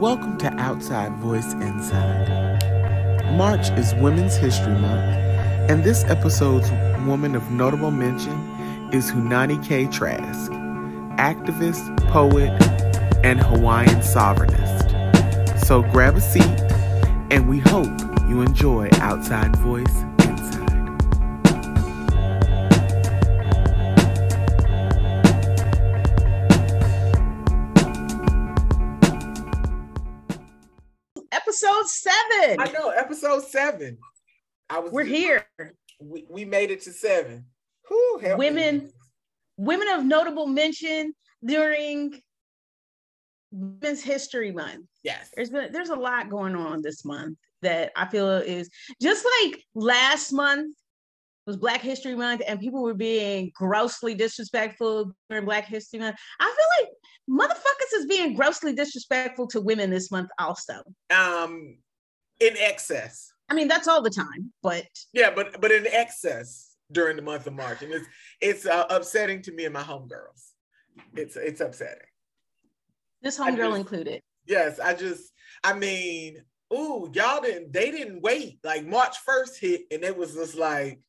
Welcome to Outside Voice Inside. March is Women's History Month, and this episode's woman of notable mention is Haunani-Kay Trask, activist, poet, and Hawaiian sovereignist. So grab a seat, and we hope you enjoy Outside Voice seven. I know, episode seven. I was We're here. We, we made it to seven. Whew, women, me. women of notable mention during Women's History Month. Yes. There's been there's a lot going on this month that I feel is just like last month was Black History Month and people were being grossly disrespectful during Black History Month. I feel like motherfuckers is being grossly disrespectful to women this month also. Um, in excess. I mean, that's all the time, but yeah, but but in excess during the month of March, and it's it's uh, upsetting to me and my homegirls. It's it's upsetting. This homegirl included. Yes, I just, I mean, ooh, y'all didn't, they didn't wait. Like March first hit, and it was just like,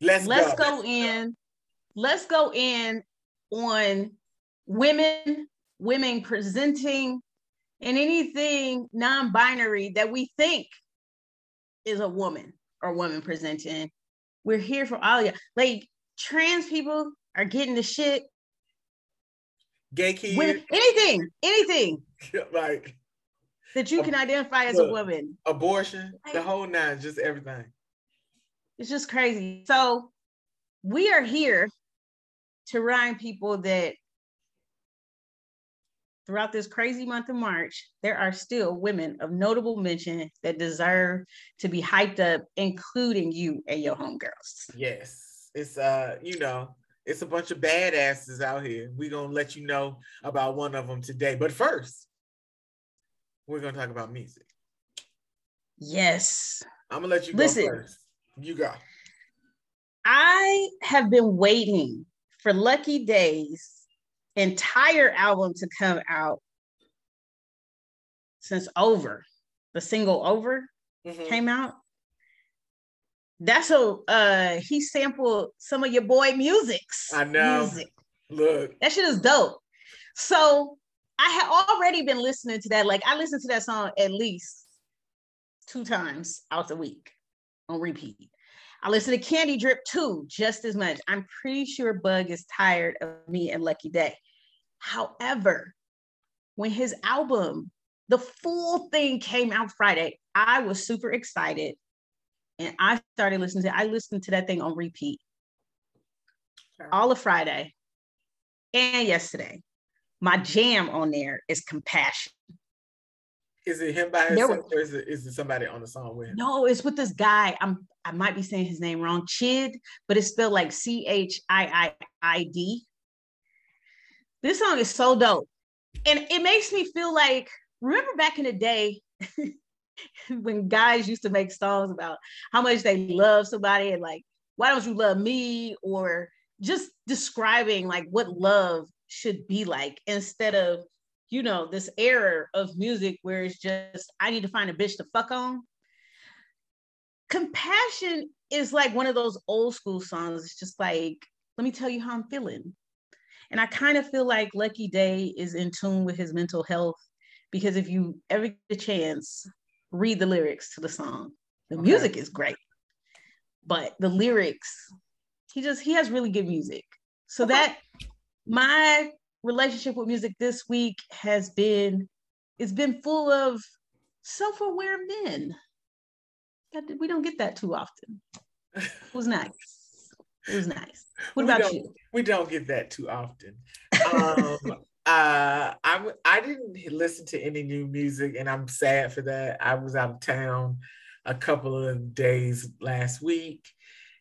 let's let's go, go in, let's go in on women, women presenting and anything non-binary that we think is a woman or woman presenting. We're here for all you. Like trans people are getting the shit. Gay kids. anything, anything. like that you can identify as a woman. Abortion, the whole nine, just everything. It's just crazy. So we are here to remind people that throughout this crazy month of March, there are still women of notable mention that deserve to be hyped up, including you and your homegirls. Yes. It's uh, you know, it's a bunch of badasses out here. We're gonna let you know about one of them today. But first, we're gonna talk about music. Yes. I'm gonna let you Listen, go first. You go. I have been waiting for Lucky Daye's entire album to come out since Over, the single Over mm-hmm. came out. That's a uh he sampled some of your boy music's I know. Music. Look. That shit is dope. So I had already been listening to that. Like I listened to that song at least two times out the week on repeat. I listen to Candy Drip too, just as much. I'm pretty sure Bug is tired of me and Lucky Daye. However, when his album, the full thing came out Friday, I was super excited. And I started listening to I listened to that thing on repeat all of Friday and yesterday. My jam on there is compassion. Is it him by himself or is it, is it somebody on the song with him? No, it's with this guy. I'm I might be saying his name wrong. Chid, but it's spelled like C H I I I D. This song is so dope. And it makes me feel like, remember back in the day when guys used to make songs about how much they love somebody and like, why don't you love me? Or just describing like what love should be like instead of, you know, this era of music where it's just, I need to find a bitch to fuck on. Compassion is like one of those old school songs. It's just like, let me tell you how I'm feeling. And I kind of feel like Lucky Daye is in tune with his mental health because if you ever get a chance, read the lyrics to the song. The okay. music is great, but the lyrics, he just he has really good music. So okay. that my relationship with music this week has been it's been full of self-aware men. We don't get that too often. It was nice. It was nice. What we about you? We don't get that too often. Um, uh, I I didn't listen to any new music, and I'm sad for that. I was out of town a couple of days last week,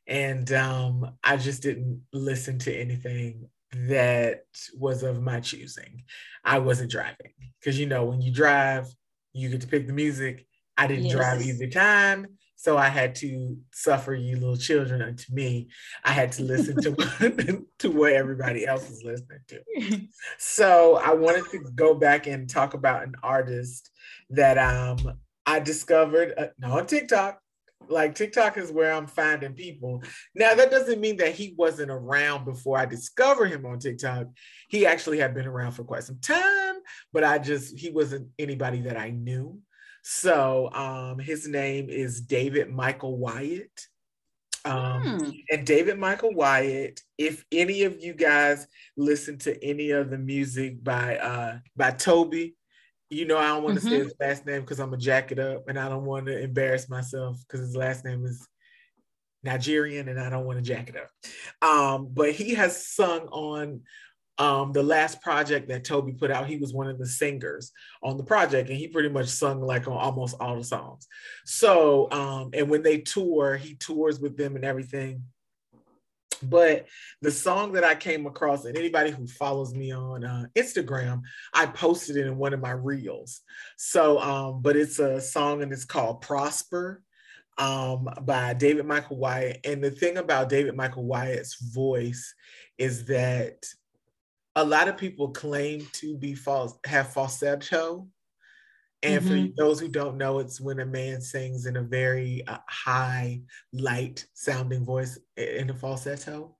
and um, I just didn't listen to anything that was of my choosing. I wasn't driving because you know when you drive, you get to pick the music. I didn't yes. drive either time, So I had to suffer you little children unto me. I had to listen to, to what everybody else is listening to. So I wanted to go back and talk about an artist that um I discovered uh, no on TikTok. Like TikTok is where I'm finding people. Now that doesn't mean that he wasn't around before I discovered him on TikTok. He actually had been around for quite some time, but I just he wasn't anybody that I knew. So um, his name is David Michael Wyatt. Um, hmm. And David Michael Wyatt, if any of you guys listen to any of the music by uh, by Tobe, you know I don't want to mm-hmm. say his last name because I'm gonna jack it up, and I don't want to embarrass myself because his last name is Nigerian, and I don't want to jack it up. Um, but he has sung on um, the last project that Tobe put out, he was one of the singers on the project, and he pretty much sung like on almost all the songs. So, um, and when they tour, he tours with them and everything. But the song that I came across, and anybody who follows me on uh, Instagram, I posted it in one of my reels. So, um, but it's a song and it's called Prosper um, by David Michael Wyatt. And the thing about David Michael Wyatt's voice is that a lot of people claim to be false have falsetto and mm-hmm. for those who don't know it's when a man sings in a very uh, high light sounding voice in a falsetto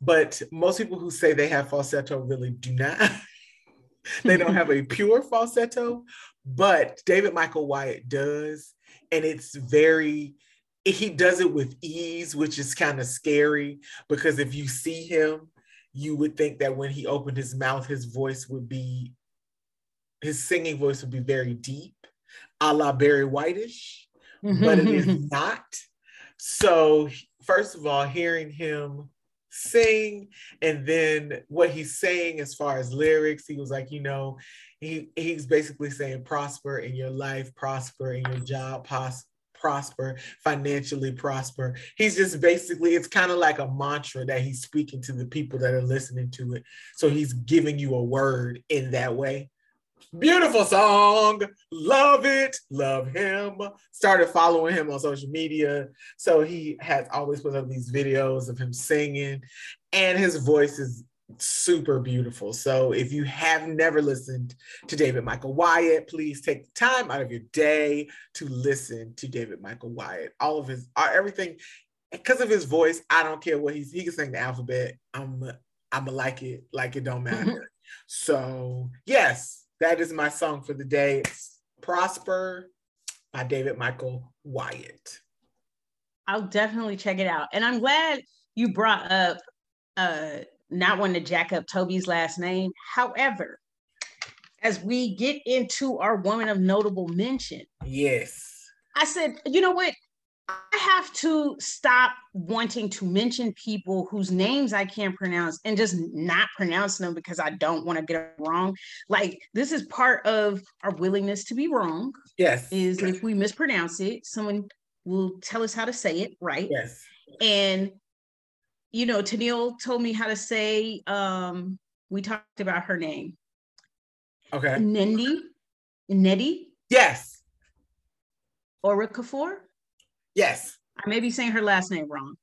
but most people who say they have falsetto really do not. They don't have a pure falsetto but david michael wyatt does. And it's very he does it with ease which is kind of scary because if you see him you would think that when he opened his mouth, his voice would be, his singing voice would be very deep, a la Barry Whitish, but it is not. So, first of all, hearing him sing and then what he's saying as far as lyrics, he was like, you know, he he's basically saying prosper in your life, prosper in your job, pos- prosper, financially prosper. He's just basically, it's kind of like a mantra that he's speaking to the people that are listening to it. So he's giving you a word in that way. Beautiful song. Love it. Love him. Started following him on social media. So he has always put up these videos of him singing, and his voice is super beautiful. So if you have never listened to David Michael Wyatt, please take the time out of your day to listen to David Michael Wyatt. All of his everything because of his voice, I don't care what he's he can sing the alphabet. I'm I'm like it like it don't matter. So yes, that is my song for the day. It's Prosper by David Michael Wyatt. I'll definitely check it out. And I'm glad you brought up uh not wanting to jack up Tobe's last name. However, as we get into our woman of notable mention, yes, I said, you know what? I have to stop wanting to mention people whose names I can't pronounce and just not pronounce them because I don't want to get it wrong. Like this is part of our willingness to be wrong. Yes. Is if we mispronounce it, someone will tell us how to say it right. Yes. And you know, Tennille told me how to say, um, we talked about her name. Okay. Nendi, Nettie. Yes. Ora Kafour. Yes. I may be saying her last name wrong.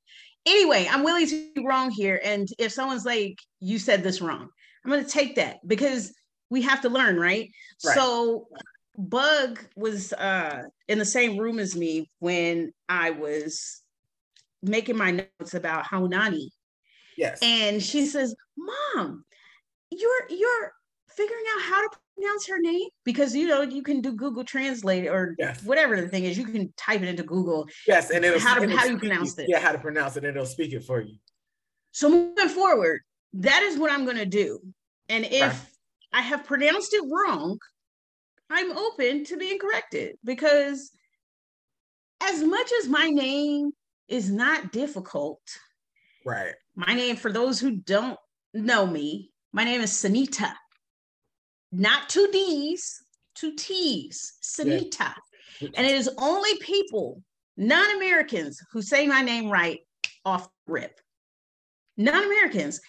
Anyway, I'm willing to be wrong here. And if someone's like, you said this wrong, I'm going to take that because we have to learn, right? right. So Bug was uh, in the same room as me when I was making my notes about Haunani. Yes. And she says, Mom, you're you're figuring out how to pronounce her name because you know you can do Google Translate or yes. whatever the thing is. You can type it into Google. Yes, and it'll how, to, how do you pronounce it? Yeah, how to pronounce it, and it'll speak it for you. So moving forward, that is what I'm going to do. And if right. I have pronounced it wrong, I'm open to being corrected because as much as my name is not difficult. Right. My name, for those who don't know me, my name is Synitta. Not two D's, two T's, Synitta. Yeah. And it is only people, non Americans, who say my name right off rip. Non Americans.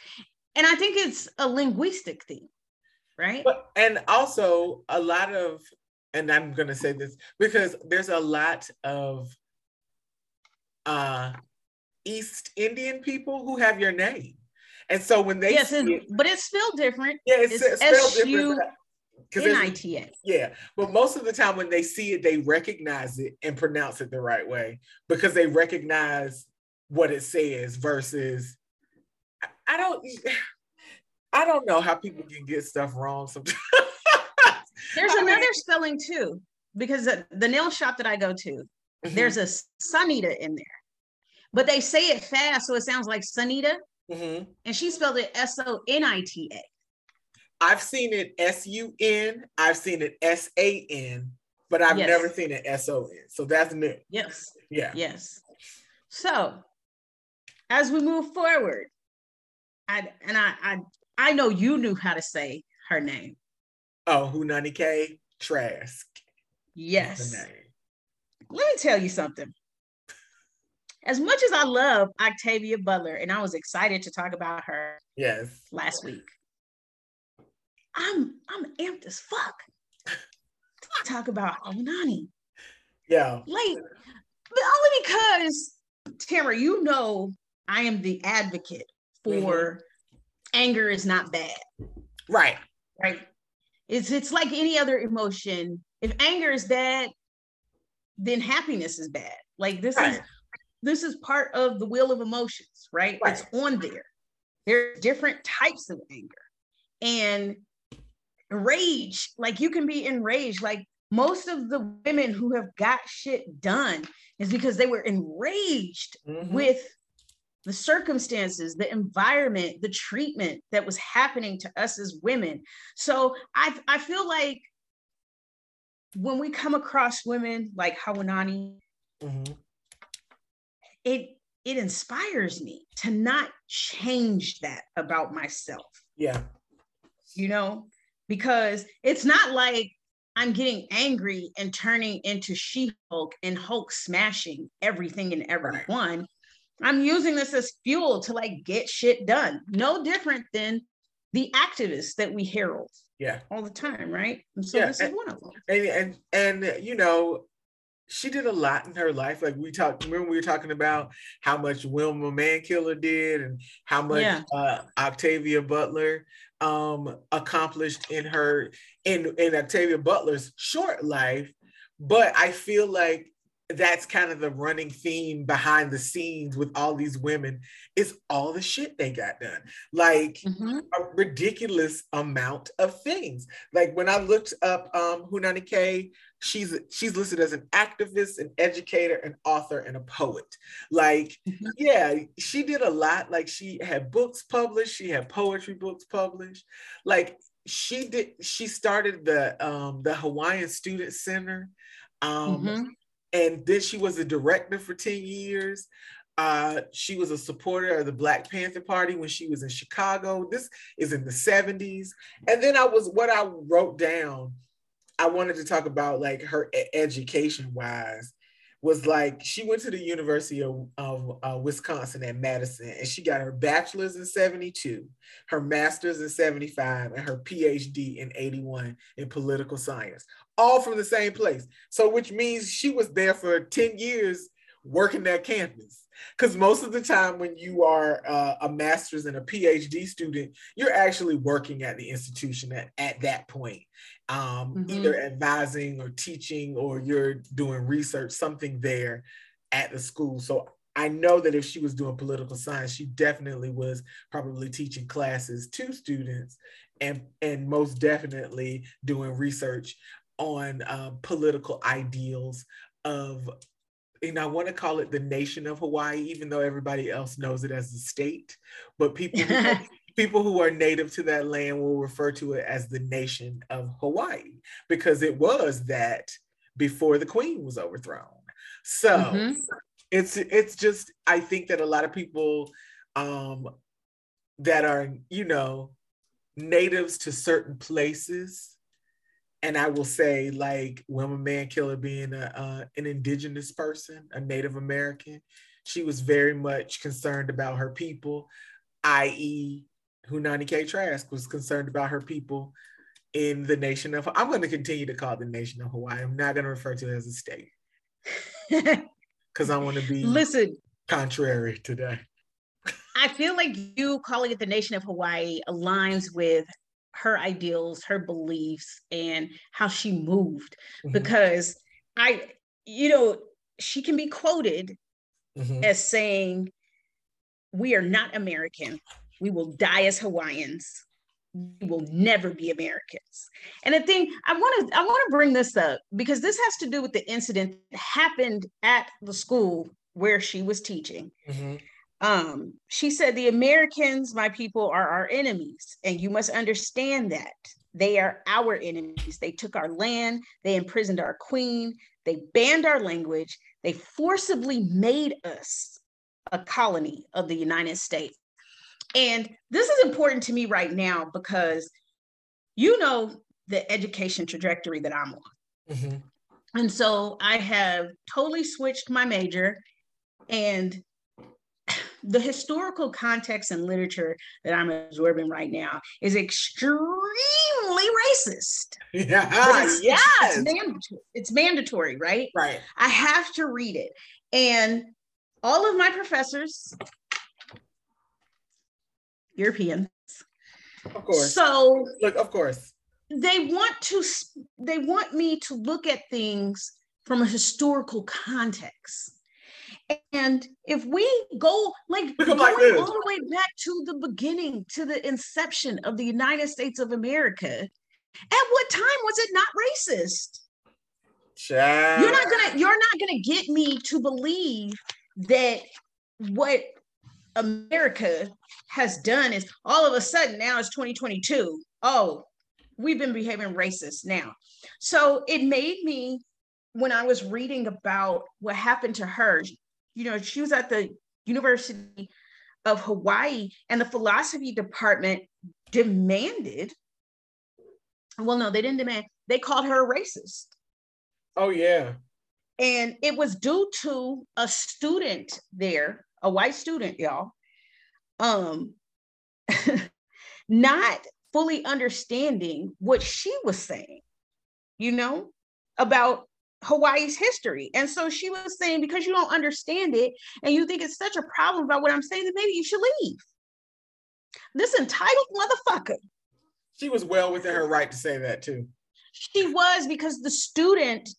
And I think it's a linguistic thing, right? But, and also, a lot of, and I'm going to say this because there's a lot of uh, East Indian people who have your name. And so when they yes, it, but it's still different. Yeah, it's, it's spelled different. Yeah, but most of the time when they see it, they recognize it and pronounce it the right way because they recognize what it says versus I don't I don't know how people can get stuff wrong sometimes. There's another mean, spelling too, because the, the, nail shop that I go to, mm-hmm. there's a Sunita in there, but they say it fast, so it sounds like Sunita, mm-hmm. and she spelled it S O N I T A. I've seen it S U N, I've seen it S A N, but I've yes. never seen it S O N. So that's new. Yes. Yeah. Yes. So as we move forward, I and I I I know you knew how to say her name. Oh, Haunani-Kay Trask. Yes. Let me tell you something. As much as I love Octavia Butler, and I was excited to talk about her yes last week, I'm I'm amped as fuck to talk about Haunani. Yeah. Like, but only because Tamara, you know I am the advocate for mm-hmm. anger is not bad. Right. Right. It's it's like any other emotion. If anger is bad, then happiness is bad. Like this right. is this is part of the wheel of emotions, right? right? It's on there. There are different types of anger. And rage, like you can be enraged. Like most of the women who have got shit done is because they were enraged mm-hmm. with the circumstances, the environment, the treatment that was happening to us as women. So I, I feel like when we come across women like Haunani, mm-hmm. it it inspires me to not change that about myself. Yeah. You know, because it's not like I'm getting angry and turning into She Hulk and Hulk smashing everything and everyone. I'm using this as fuel to like get shit done. No different than the activists that we herald. Yeah. All the time, right? And so yeah. this is one of them. And, and and you know, she did a lot in her life. Like we talked, remember we were talking about how much Wilma Mankiller did and how much yeah. uh, Octavia Butler um, accomplished in her in in Octavia Butler's short life. But I feel like that's kind of the running theme behind the scenes with all these women is all the shit they got done. Like mm-hmm. a ridiculous amount of things. Like when i looked up um Haunani-Kay she's she's listed as an activist an educator an author and a poet. Like mm-hmm. yeah she did a lot. Like she had books published she had poetry books published. Like she did she started the um the hawaiian student center um mm-hmm and then she was a director for 10 years. Uh, she was a supporter of the Black Panther Party when she was in Chicago. This is in the 70s. And then I was, what I wrote down, I wanted to talk about like her education wise was like she went to the University of, of uh, Wisconsin at Madison and she got her bachelor's in 72, her master's in 75, and her PhD in 81 in political science, all from the same place. So, which means she was there for 10 years working that campus. Because most of the time, when you are uh, a master's and a PhD student, you're actually working at the institution at, at that point, um, mm-hmm. either advising or teaching, or you're doing research, something there at the school. So I know that if she was doing political science, she definitely was probably teaching classes to students and, and most definitely doing research on uh, political ideals of and I want to call it the nation of Hawaii, even though everybody else knows it as the state. But people people who are native to that land will refer to it as the nation of Hawaii because it was that before the queen was overthrown. So mm-hmm. it's it's just I think that a lot of people um, that are you know natives to certain places and I will say, like Wilma Mankiller being a, uh, an indigenous person, a Native American, she was very much concerned about her people, i.e., Haunani-Kay Trask was concerned about her people in the nation of. I'm going to continue to call it the nation of Hawaii. I'm not going to refer to it as a state. because I want to be listen contrary today. I feel like you calling it the nation of Hawaii aligns with her ideals, her beliefs, and how she moved. Mm-hmm. Because I, you know, she can be quoted mm-hmm. as saying, We are not American. We will die as Hawaiians. We will never be Americans. And the thing I want to I want to bring this up because this has to do with the incident that happened at the school where she was teaching. Mm-hmm. Um, she said, The Americans, my people, are our enemies, and you must understand that. They are our enemies. They took our land, they imprisoned our queen, they banned our language, they forcibly made us a colony of the United States. And this is important to me right now because you know the education trajectory that I'm on. Mm-hmm. And so I have totally switched my major and the historical context and literature that I'm absorbing right now is extremely racist. Yeah, it's, yes. It's mandatory. it's mandatory, right? Right. I have to read it. And all of my professors, Europeans. Of course. So look, of course. They want to they want me to look at things from a historical context. And if we go like going like all the way back to the beginning, to the inception of the United States of America, at what time was it not racist? Child. You're not gonna you're not gonna get me to believe that what America has done is all of a sudden now it's 2022. Oh, we've been behaving racist now. So it made me when I was reading about what happened to her, you know, she was at the University of Hawaii, and the philosophy department demanded. Well, no, they didn't demand. They called her a racist. Oh yeah. And it was due to a student there, a white student, y'all, um, not fully understanding what she was saying, you know, about Hawaii's history. And so she was saying, because you don't understand it and you think it's such a problem about what I'm saying, then maybe you should leave. This entitled motherfucker. She was well within her right to say that too. She was because the student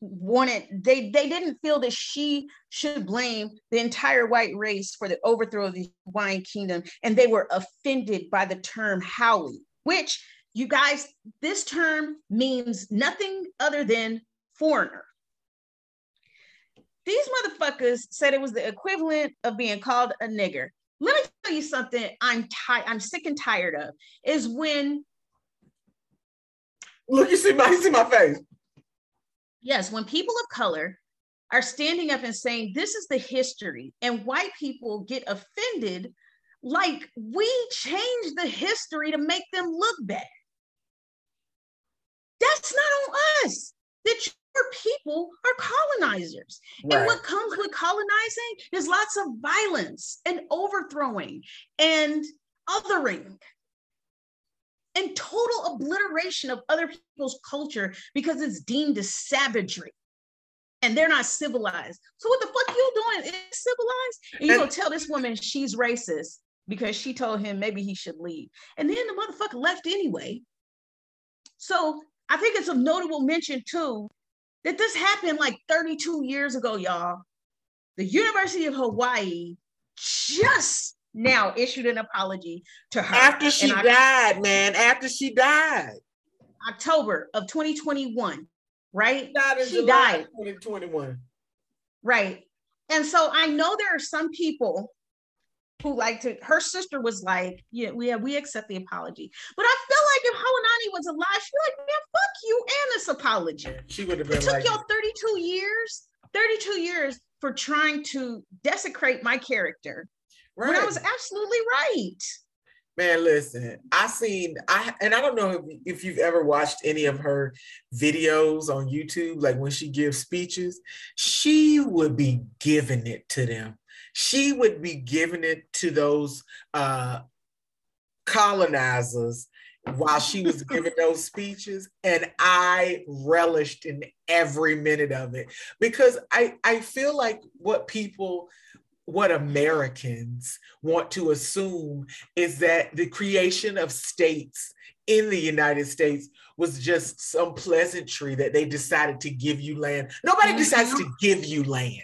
wanted they they didn't feel that she should blame the entire white race for the overthrow of the Hawaiian kingdom and they were offended by the term haole which you guys, this term means nothing other than foreigner. These motherfuckers said it was the equivalent of being called a nigger. Let me tell you something I'm tired, I'm sick and tired of is when look, you see my you see my face. Yes, when people of color are standing up and saying this is the history, and white people get offended like we changed the history to make them look bad. That's not on us. That your people are colonizers. Right. And what comes with colonizing is lots of violence and overthrowing and othering and total obliteration of other people's culture because it's deemed as savagery and they're not civilized. So what the fuck you doing? Is civilized? And you gonna tell this woman she's racist because she told him maybe he should leave. And then the motherfucker left anyway. So I think it's a notable mention too that this happened like 32 years ago, y'all. The University of Hawaii just now issued an apology to her. After she I, died, man. After she died. October of 2021, right? She, she died. 2021. Right. And so I know there are some people who like to her sister was like, yeah, we have, we accept the apology. But I feel like if Haunani was alive, she'd be like, man, fuck you and this apology. She would have been. It took like, y'all 32 years, 32 years for trying to desecrate my character. Right. When I was absolutely right. Man, listen, I seen I and I don't know if, if you've ever watched any of her videos on YouTube, like when she gives speeches, she would be giving it to them she would be giving it to those uh, colonizers while she was giving those speeches and i relished in every minute of it. Because i i feel like what people what americans want to assume is that the creation of states in the united states was just some pleasantry that they decided to give you land. Nobody mm-hmm. decides to give you land.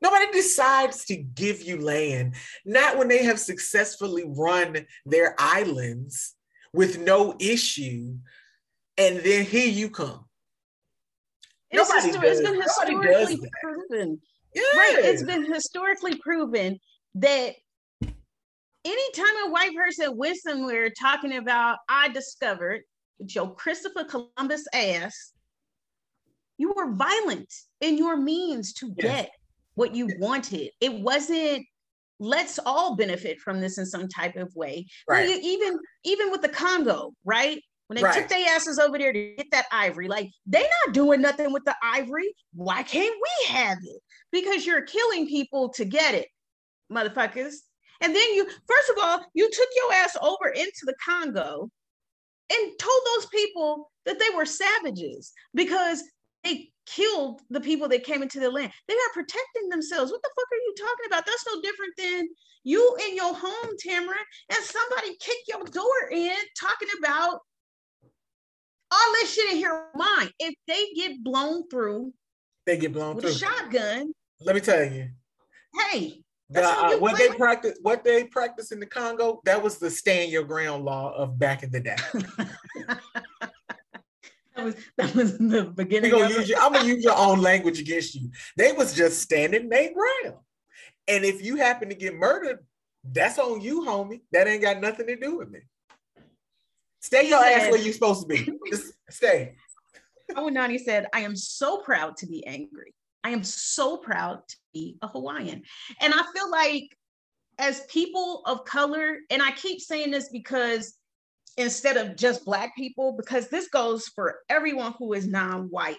Nobody decides to give you land, not when they have successfully run their islands with no issue, and then here you come. It's, histor- it's been historically proven. Right. It's been historically proven that anytime a white person went somewhere talking about I discovered Joe Christopher Columbus ass, you were violent in your means to get what you wanted. It wasn't let's all benefit from this in some type of way. Right. even even with the Congo, right? When they right. took their asses over there to get that ivory, like they not doing nothing with the ivory. Why can't we have it? Because you're killing people to get it, motherfuckers. And then you, first of all, you took your ass over into the Congo and told those people that they were savages because they killed the people that came into the land. They are protecting themselves. What the fuck are you talking about? That's no different than you in your home, Tamara, and somebody kick your door in talking about all this shit in here mine. If they get blown through, they get blown with through. a shotgun. Let me tell you. Hey, the, uh, what they practice, what they practice in the Congo, that was the stand your ground law of back in the day. that was that was the beginning. Gonna use your, I'm gonna use your own language against you. They was just standing their ground, and if you happen to get murdered, that's on you, homie. That ain't got nothing to do with me. Stay your ass where you supposed to be. Just stay. Oh, Nani said, I am so proud to be angry. I am so proud to be a Hawaiian. And I feel like as people of color, and I keep saying this because instead of just Black people, because this goes for everyone who is non white.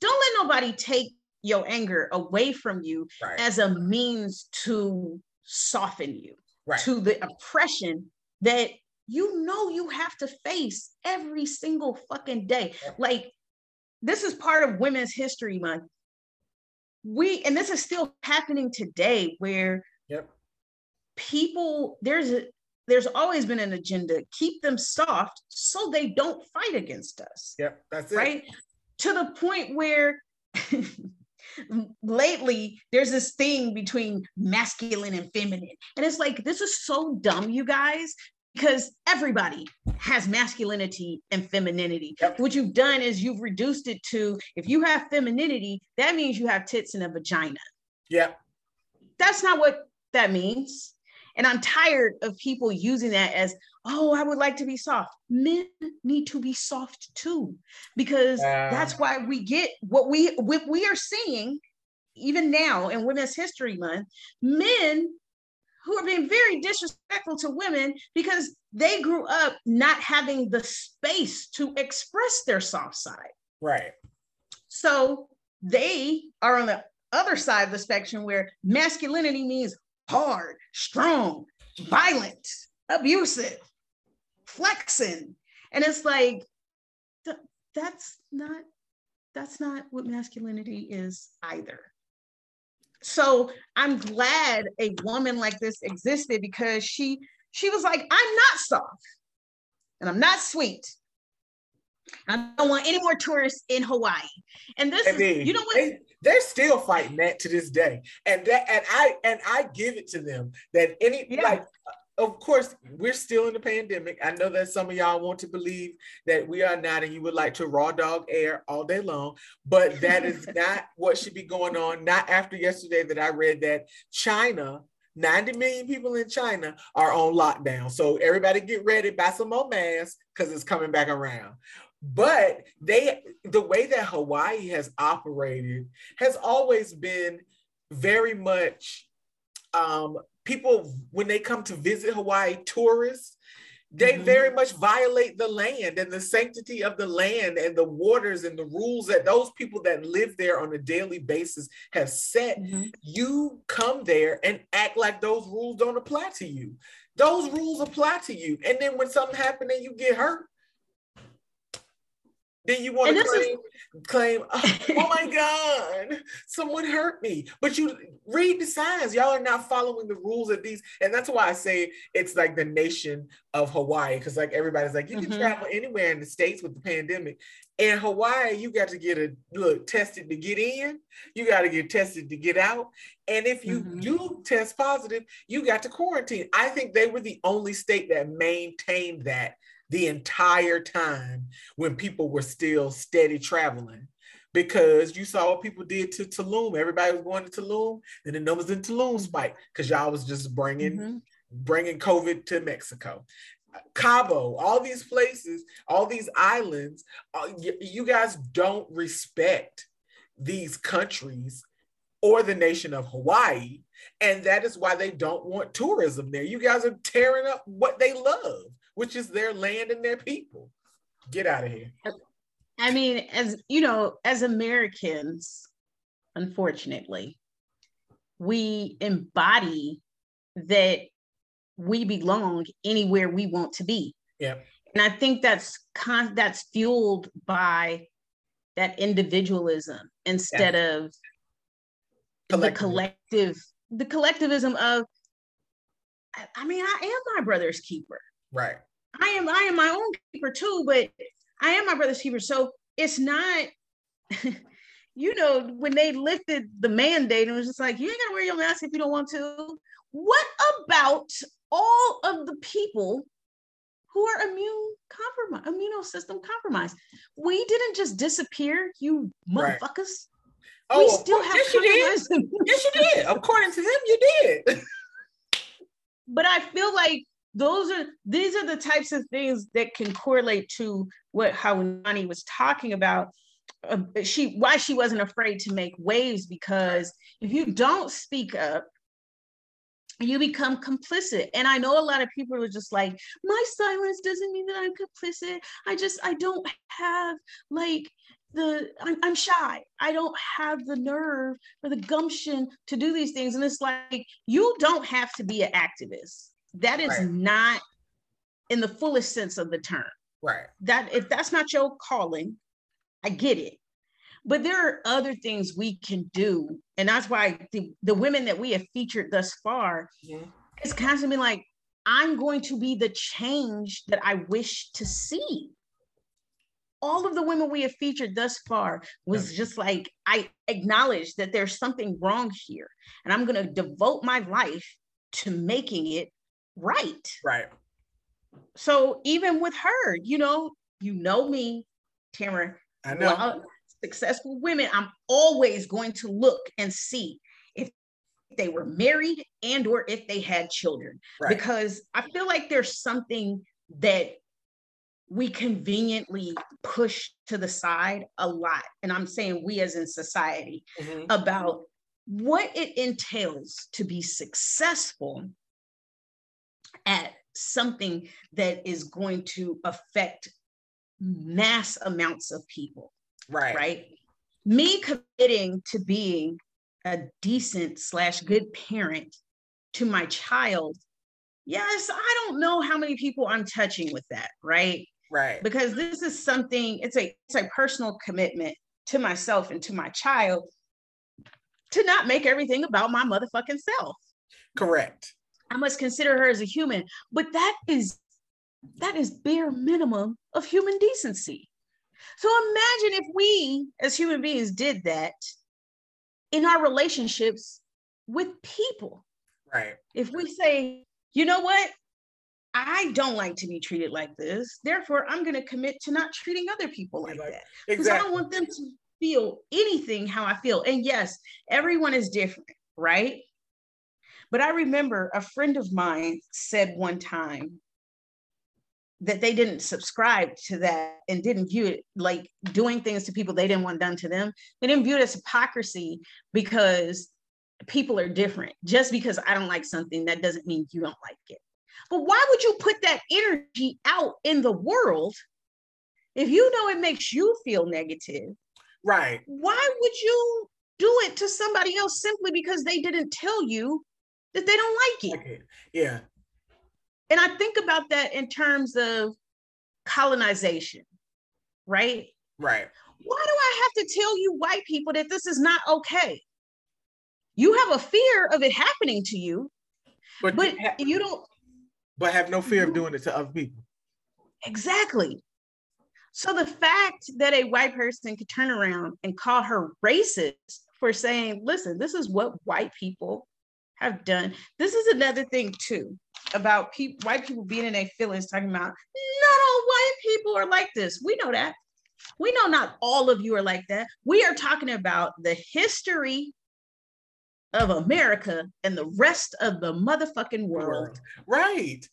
Don't let nobody take your anger away from you right. as a means to soften you right. to the oppression that you know you have to face every single fucking day. Like, this is part of Women's History Month. We, and this is still happening today where yep. people, there's a, there's always been an agenda keep them soft so they don't fight against us yep that's it right to the point where lately there's this thing between masculine and feminine and it's like this is so dumb you guys because everybody has masculinity and femininity. Yep. What you've done is you've reduced it to if you have femininity, that means you have tits and a vagina. Yeah. That's not what that means. And I'm tired of people using that as, oh, I would like to be soft. Men need to be soft too, because uh, that's why we get what we what we are seeing even now in Women's History Month. Men who are being very disrespectful to women because they grew up not having the space to express their soft side. Right. So they are on the other side of the spectrum where masculinity means hard, strong, violent, abusive, flexing. And it's like, th- that's not that's not what masculinity is either. So I'm glad a woman like this existed because she she was like, I'm not soft and I'm not sweet. I don't want any more tourists in Hawaii. And this is, you know what? They, they're still fighting that to this day, and that and I and I give it to them that any yeah. like uh, of course, we're still in the pandemic. I know that some of y'all want to believe that we are not, and you would like to raw dog air all day long, but that is not what should be going on. Not after yesterday that I read that China, 90 million people in China are on lockdown. So everybody get ready, buy some more masks because it's coming back around. But they, the way that Hawaii has operated has always been very much um, people when they come to visit Hawaii, tourists, they mm-hmm. very much violate the land and the sanctity of the land and the waters and the rules that those people that live there on a daily basis have set. Mm-hmm. You come there and act like those rules don't apply to you. Those rules apply to you. And then when something happens and you get hurt, then you want to claim, is- claim, oh, oh my God, someone hurt me. But you read the signs. Y'all are not following the rules of these. And that's why I say it's like the nation of Hawaii. Because like everybody's like, you can mm-hmm. travel anywhere in the States with the pandemic. In Hawaii, you got to get a look tested to get in. You got to get tested to get out. And if you mm-hmm. do test positive, you got to quarantine. I think they were the only state that maintained that the entire time when people were still steady traveling because you saw what people did to Tulum. Everybody was going to Tulum, and the numbers in Tulum spiked because y'all was just bringing mm-hmm. bringing COVID to Mexico. Cabo, all these places, all these islands, uh, y- you guys don't respect these countries or the nation of Hawaii. And that is why they don't want tourism there. You guys are tearing up what they love which is their land and their people. Get out of here. I mean, as you know, as Americans, unfortunately, we embody that we belong anywhere we want to be. Yeah. And I think that's con- that's fueled by that individualism instead yeah. of the collective, the collectivism of I mean, I am my brother's keeper. Right. I am I am my own keeper too, but I am my brother's keeper. So it's not, you know, when they lifted the mandate and it was just like, you ain't gotta wear your mask if you don't want to. What about all of the people who are immune compromised, immune system compromised? We didn't just disappear, you motherfuckers. Right. Oh, we still have yes, you did. yes, you did. According to them, you did. but I feel like those are these are the types of things that can correlate to what Haunani was talking about. Uh, she why she wasn't afraid to make waves because if you don't speak up, you become complicit. And I know a lot of people are just like, my silence doesn't mean that I'm complicit. I just I don't have like the I'm, I'm, shy i don't have the nerve or the gumption to do these things and it's like you don't have to be an activist that is right. not in the fullest sense of the term. Right. That if that's not your calling, I get it. But there are other things we can do. And that's why the, the women that we have featured thus far, mm-hmm. it's constantly like, I'm going to be the change that I wish to see. All of the women we have featured thus far was just like, I acknowledge that there's something wrong here. And I'm going to devote my life to making it right. Right. So even with her, you know, you know me, Tamara. I know. Well, successful women, I'm always going to look and see if they were married and or if they had children. Right. Because I feel like there's something that we conveniently push to the side a lot. And I'm saying we as in society mm-hmm. about what it entails to be successful something that is going to affect mass amounts of people. Right. Right. Me committing to being a decent slash good parent to my child. Yes, I don't know how many people I'm touching with that, right? Right. Because this is something, it's a it's a personal commitment to myself and to my child to not make everything about my motherfucking self. Correct. I must consider her as a human. But that is that is bare minimum of human decency. So imagine if we as human beings did that in our relationships with people. Right. If we say, you know what? I don't like to be treated like this. Therefore, I'm going to commit to not treating other people like, that. Because exactly. I don't want them to feel anything how I feel. And yes, everyone is different, right? But I remember a friend of mine said one time that they didn't subscribe to that and didn't view it like doing things to people they didn't want done to them. They didn't view it as hypocrisy because people are different. Just because I don't like something, that doesn't mean you don't like it. But why would you put that energy out in the world if you know it makes you feel negative? Right. Why would you do it to somebody else simply because they didn't tell you that they don't like it? Yeah. And I think about that in terms of colonization, right? Right. Why do I have to tell you white people that this is not okay? You have a fear of it happening to you, but, but ha- you don't. But have no fear of mm-hmm. doing it to other people. Exactly. So the fact that a white person could turn around and call her racist for saying, listen, this is what white people have done. This is another thing too about people, white people being in their feelings, talking about not all white people are like this. We know that. We know not all of you are like that. We are talking about the history of America and the rest of the motherfucking world. Right.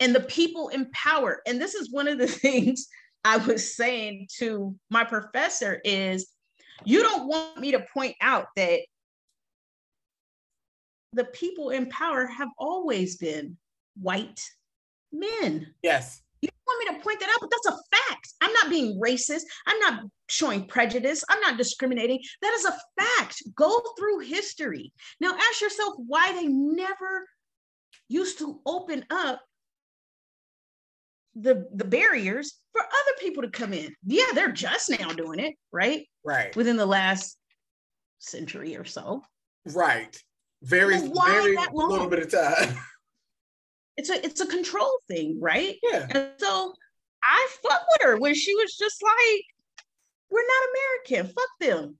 And the people in power. And this is one of the things I was saying to my professor is you don't want me to point out that the people in power have always been white men. Yes. You want me to point that out, but that's a fact. I'm not being racist. I'm not showing prejudice. I'm not discriminating. That is a fact. Go through history. Now ask yourself why they never used to open up the the barriers for other people to come in. Yeah, they're just now doing it, right? Right. Within the last century or so. Right. Very, very little bit of time. It's a it's a control thing, right? Yeah. And so I fuck with her when she was just like, "We're not American. Fuck them."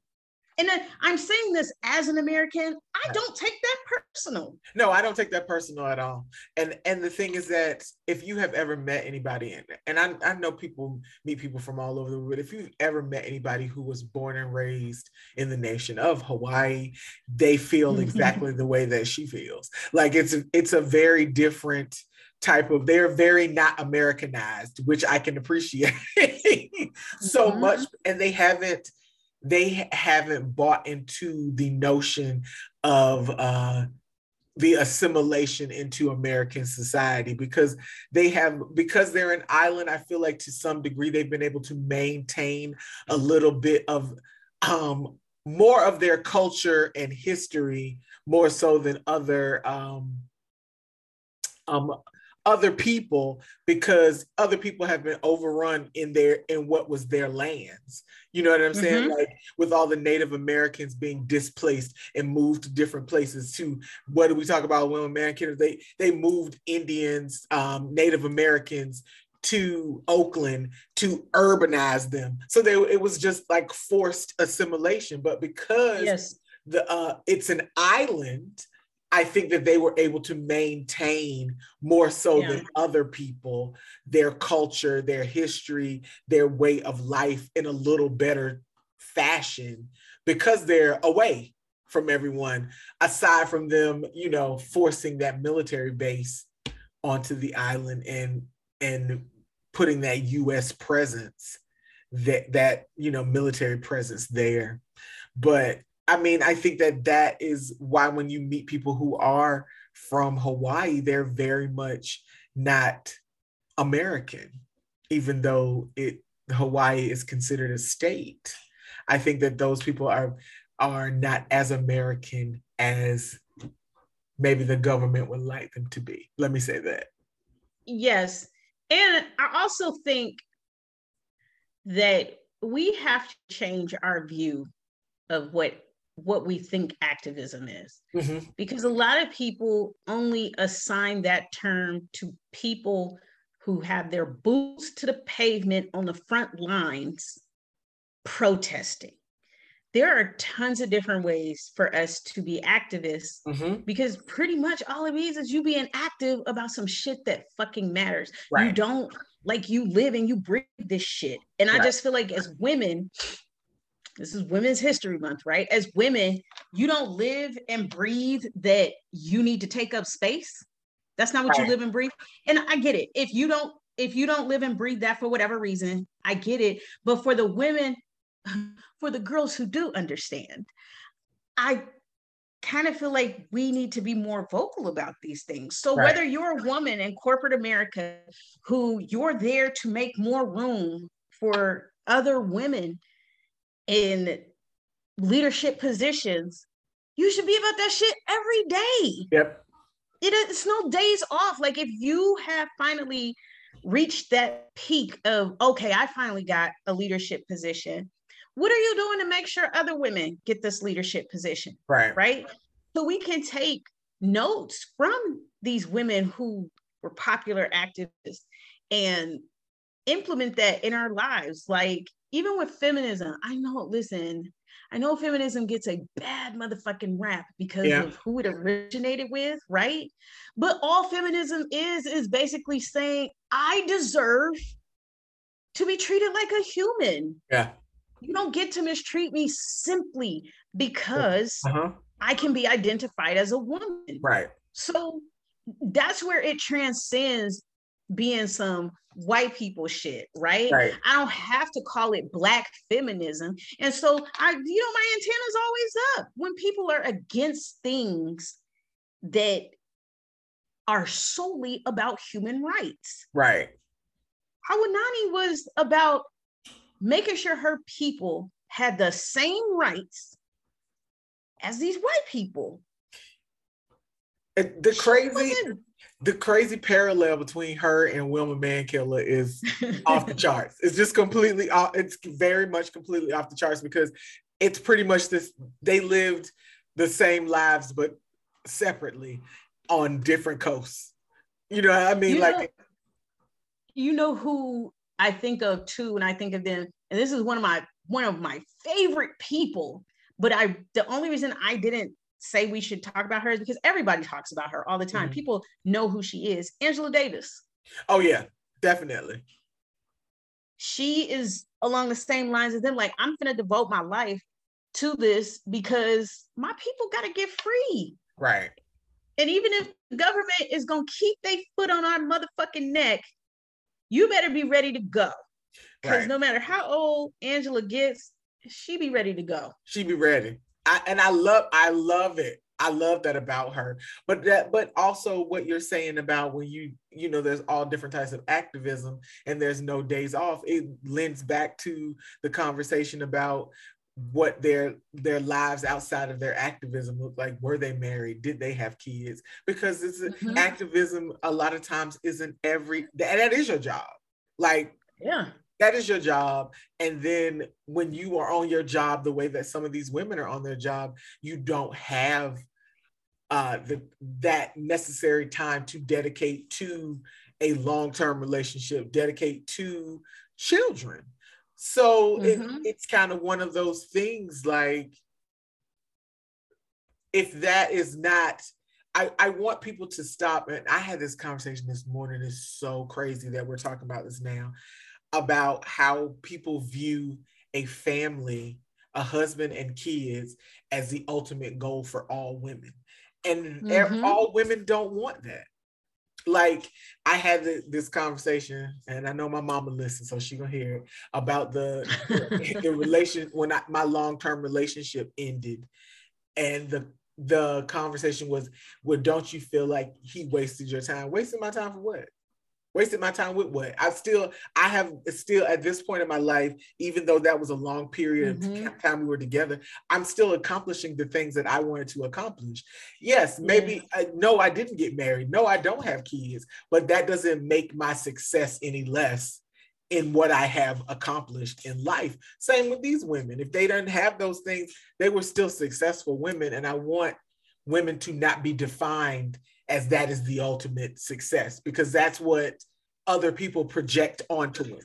And I'm saying this as an American, I don't take that personal. No, I don't take that personal at all. And and the thing is that if you have ever met anybody, in, and I, I know people meet people from all over the world, if you've ever met anybody who was born and raised in the nation of Hawaii, they feel exactly the way that she feels. Like it's a, it's a very different type of they're very not americanized which i can appreciate so mm-hmm. much and they haven't they haven't bought into the notion of uh, the assimilation into American society because they have because they're an island. I feel like to some degree they've been able to maintain a little bit of um, more of their culture and history more so than other um, um, other people because other people have been overrun in their in what was their lands you know what i'm saying mm-hmm. like with all the native americans being displaced and moved to different places to what do we talk about when americans they they moved indians um, native americans to Oakland to urbanize them. So they, it was just like forced assimilation. But because yes. the uh, it's an island, I think that they were able to maintain more so yeah. than other people their culture, their history, their way of life in a little better fashion because they're away from everyone, aside from them, you know, forcing that military base onto the island and and putting that US presence that that you know military presence there but I mean, I think that that is why when you meet people who are from Hawaii, they're very much not American, even though it Hawaii is considered a state. I think that those people are are not as American as maybe the government would like them to be. Let me say that. Yes. And I also think that we have to change our view of what what we think activism is. Mm-hmm. Because a lot of people only assign that term to people who have their boots to the pavement on the front lines protesting. There are tons of different ways for us to be activists mm-hmm. because pretty much all it means is you being active about some shit that fucking matters. Right. You don't like you live and you breathe this shit. And right. I just feel like as women, this is Women's History Month, right? As women, you don't live and breathe that you need to take up space. That's not what right. you live and breathe. And I get it. If you don't, if you don't live and breathe that for whatever reason, I get it. But for the women, for the girls who do understand, I kind of feel like we need to be more vocal about these things. So right. whether you're a woman in corporate America who you're there to make more room for other women in leadership positions, you should be about that shit every day. Yep. It, it's no days off. Like if you have finally reached that peak of okay, I finally got a leadership position what are you doing to make sure other women get this leadership position? Right. Right. So we can take notes from these women who were popular activists and implement that in our lives. Like, even with feminism, I know, listen, I know feminism gets a bad motherfucking rap because yeah. of who it originated with, right? But all feminism is, is basically saying, I deserve to be treated like a human. Yeah. You don't get to mistreat me simply because uh-huh. I can be identified as a woman. Right. So that's where it transcends being some white people shit, right? right? I don't have to call it black feminism. And so I, you know, my antenna's always up when people are against things that are solely about human rights. Right. Haunani was about making sure her people had the same rights as these white people. The crazy, the crazy parallel between her and Wilma Mankiller is off the charts. It's just completely off. It's very much completely off the charts because it's pretty much this. They lived the same lives but separately on different coasts. You know, I mean, you like. Know, you know who I think of too, and I think of them, and this is one of my one of my favorite people. But I the only reason I didn't say we should talk about her is because everybody talks about her all the time. Mm-hmm. People know who she is. Angela Davis. Oh yeah, definitely. She is along the same lines as them. Like, I'm gonna devote my life to this because my people gotta get free. Right. And even if the government is gonna keep their foot on our motherfucking neck, you better be ready to go. Because right. no matter how old Angela gets, she be ready to go. She be ready. I, and I love, I love it. I love that about her. But that, but also what you're saying about when you, you know, there's all different types of activism and there's no days off. It lends back to the conversation about what their their lives outside of their activism look like were they married did they have kids because it's mm-hmm. activism a lot of times isn't every that, that is your job like yeah that is your job and then when you are on your job the way that some of these women are on their job you don't have uh the that necessary time to dedicate to a long-term relationship dedicate to children so mm-hmm. it, it's kind of one of those things like if that is not I, I want people to stop and I had this conversation this morning. It's so crazy that we're talking about this now about how people view a family, a husband and kids as the ultimate goal for all women. And mm-hmm. all women don't want that like I had this conversation, and I know my mama listens, so she gonna hear it, about the the, the relation when I, my long term relationship ended, and the the conversation was, well, don't you feel like he wasted your time? Wasting my time for what? Wasted my time with what? I still i have still at this point in my life even though that was a long period mm-hmm. of time we were together i'm still accomplishing the things that i wanted to accomplish. Yes maybe yeah. no i didn't get married. No i don't have kids but that doesn't make my success any less in what i have accomplished in life. Same with these women. If they didn't have those things they were still successful women and i want women to not be defined as that is the ultimate success because that's what other people project onto women.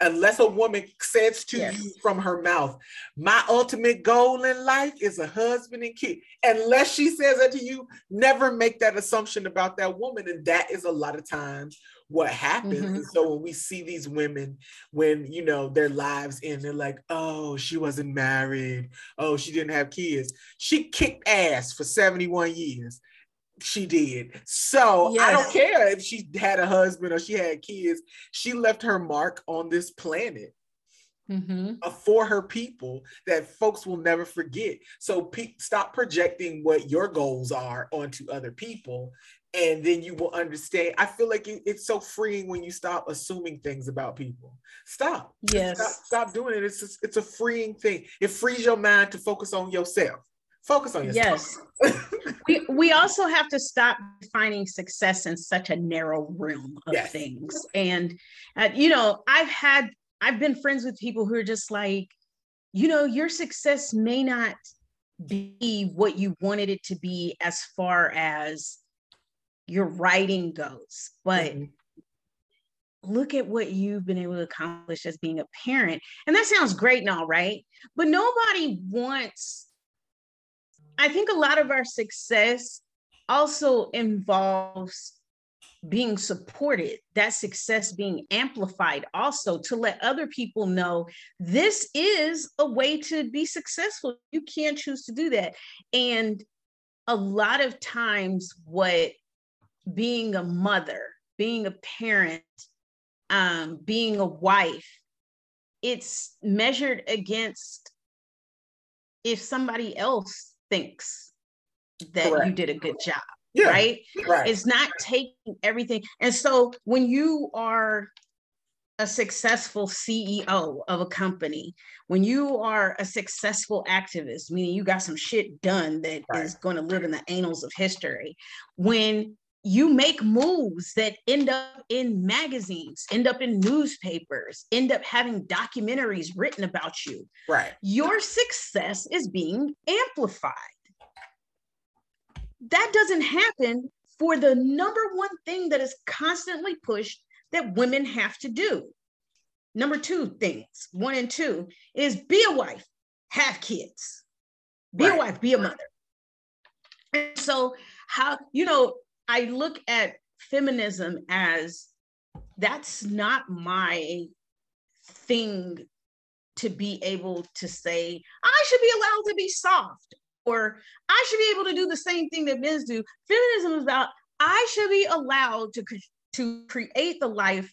Unless a woman says to yes. you from her mouth, My ultimate goal in life is a husband and kid. Unless she says that to you, never make that assumption about that woman. And that is a lot of times what happens. Mm-hmm. And so when we see these women, when you know their lives end, they're like, oh, she wasn't married. Oh, she didn't have kids. She kicked ass for 71 years she did. So yes. I don't care if she had a husband or she had kids. She left her mark on this planet. mm-hmm. for her people that folks will never forget. So pe- stop projecting what your goals are onto other people, and then you will understand. I feel like it, it's so freeing when you stop assuming things about people. Stop. Yes. Stop, stop doing it. It's just, it's a freeing thing. It frees your mind to focus on yourself. Focus on yourself. Yes. we, we also have to stop finding success in such a narrow realm of yes. things. And, uh, you know, I've had, I've been friends with people who are just like, you know, your success may not be what you wanted it to be as far as your writing goes, but mm-hmm look at what you've been able to accomplish as being a parent. And that sounds great and all right, But nobody wants I think a lot of our success also involves being supported, that success being amplified also to let other people know this is a way to be successful. You can't choose to do that. And a lot of times, what being a mother, being a parent, um, being a wife, it's measured against if somebody else thinks that Correct. you did a good job. Yeah, right? right? It's not taking everything. And so when you are a successful CEO of a company, when you are a successful activist, meaning you got some shit done that right. is going to live in the annals of history, when you make moves that end up in magazines, end up in newspapers, end up having documentaries written about you. Right. Your success is being amplified. That doesn't happen for the number one thing that is constantly pushed that women have to do. Number two things, one and two, is be a wife, have kids, be right. a wife, be a mother. And so, how, you know, I look at feminism as that's not my thing to be able to say, I should be allowed to be soft, or I should be able to do the same thing that men do. Feminism is about I should be allowed to, to create the life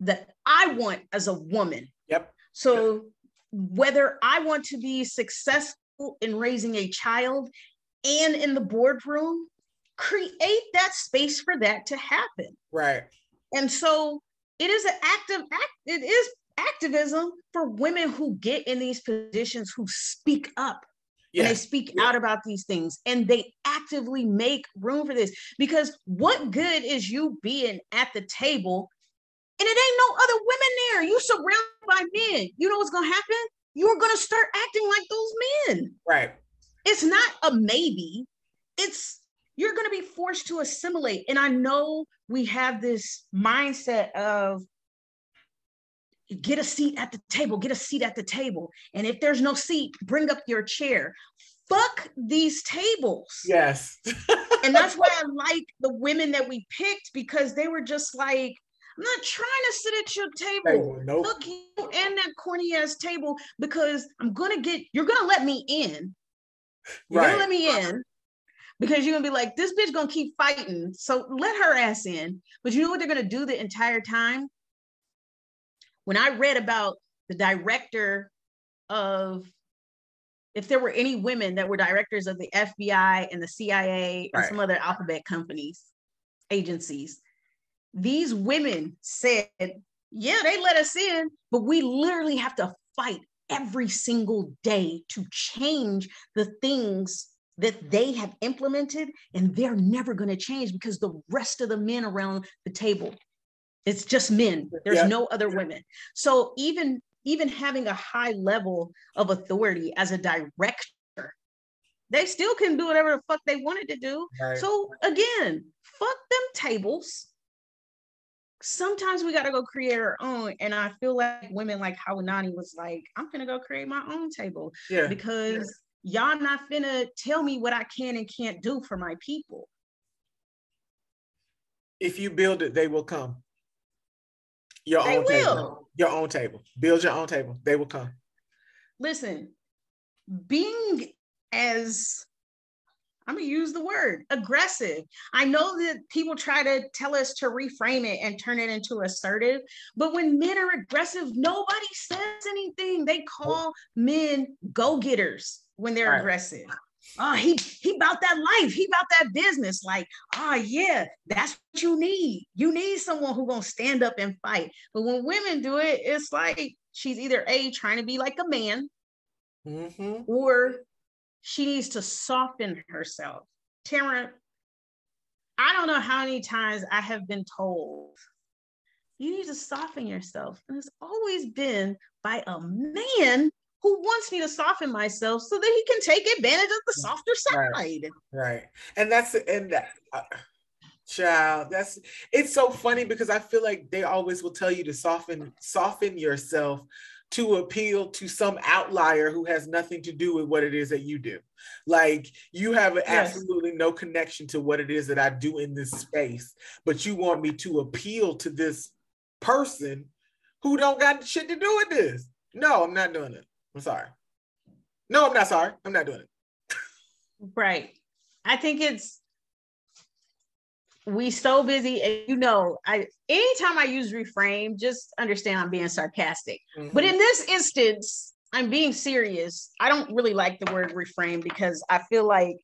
that I want as a woman. Yep. So whether I want to be successful in raising a child and in the boardroom, create that space for that to happen. Right. And so it is an active act, it is activism for women who get in these positions who speak up yeah. and they speak yeah. out about these things and they actively make room for this because what good is you being at the table and it ain't no other women there you surrounded by men you know what's gonna happen you're gonna start acting like those men right it's not a maybe it's you're going to be forced to assimilate. And I know we have this mindset of get a seat at the table, get a seat at the table. And if there's no seat, bring up your chair. Fuck these tables. Yes. and that's why I like the women that we picked because they were just like, I'm not trying to sit at your table. Nope. Fuck you and that corny ass table because I'm gonna get you're gonna let me in. You're right. gonna let me in because you're gonna be like, this bitch gonna keep fighting. So let her ass in. But you know what they're gonna do the entire time? When I read about the director of if there were any women that were directors of the FBI and the CIA and right. some other alphabet companies, agencies, these women said, yeah, they let us in, but we literally have to fight every single day to change the things that they have implemented and they're never going to change because the rest of the men around the table it's just men there's yeah. no other women. So even even having a high level of authority as a director they still can do whatever the fuck they wanted to do. Right. so again fuck them tables. Sometimes we got to go create our own and i feel like women like Haunani was like i'm gonna go create my own table yeah. because y'all not finna tell me what I can and can't do for my people. If you build it, they will come. Your they own will. table. Your own table. Build your own table. They will come. Listen, being as I'm gonna use the word aggressive. I know that people try to tell us to reframe it and turn it into assertive, but when men are aggressive, nobody says anything. They call men go-getters when they're right. aggressive. Oh, he he about that life. He about that business. Like, oh yeah, that's what you need. You need someone who gonna stand up and fight. But when women do it, it's like she's either a trying to be like a man, mm-hmm. or she needs to soften herself. Tara, I don't know how many times I have been told you need to soften yourself. And it's always been by a man who wants me to soften myself so that he can take advantage of the softer side. Right. right. And that's and that uh, child, that's it's so funny because I feel like they always will tell you to soften soften yourself to appeal to some outlier who has nothing to do with what it is that you do. Like you have yes. absolutely no connection to what it is that I do in this space, but you want me to appeal to this person who don't got shit to do with this. No, I'm not doing it. I'm sorry. No, I'm not sorry. I'm not doing it. right. I think it's we so busy and you know i anytime i use reframe just understand i'm being sarcastic mm-hmm. but in this instance i'm being serious i don't really like the word reframe because i feel like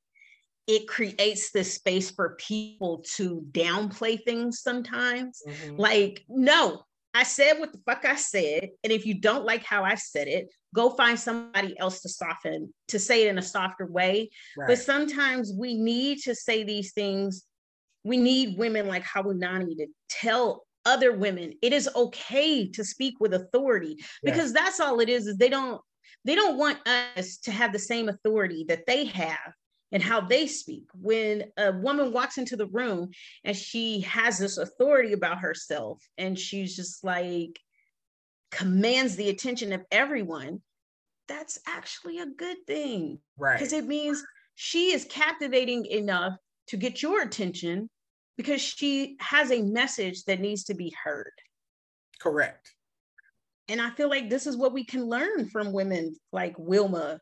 it creates this space for people to downplay things sometimes mm-hmm. like no i said what the fuck i said and if you don't like how i said it go find somebody else to soften to say it in a softer way. Right. but sometimes we need to say these things. We need women like Haunani to tell other women it is okay to speak with authority because that's all it is is they don't they don't want us to have the same authority that they have and how they speak when a woman walks into the room and she has this authority about herself and she's just like commands the attention of everyone that's actually a good thing right because it means she is captivating enough to get your attention because she has a message that needs to be heard. Correct. And I feel like this is what we can learn from women like Wilma,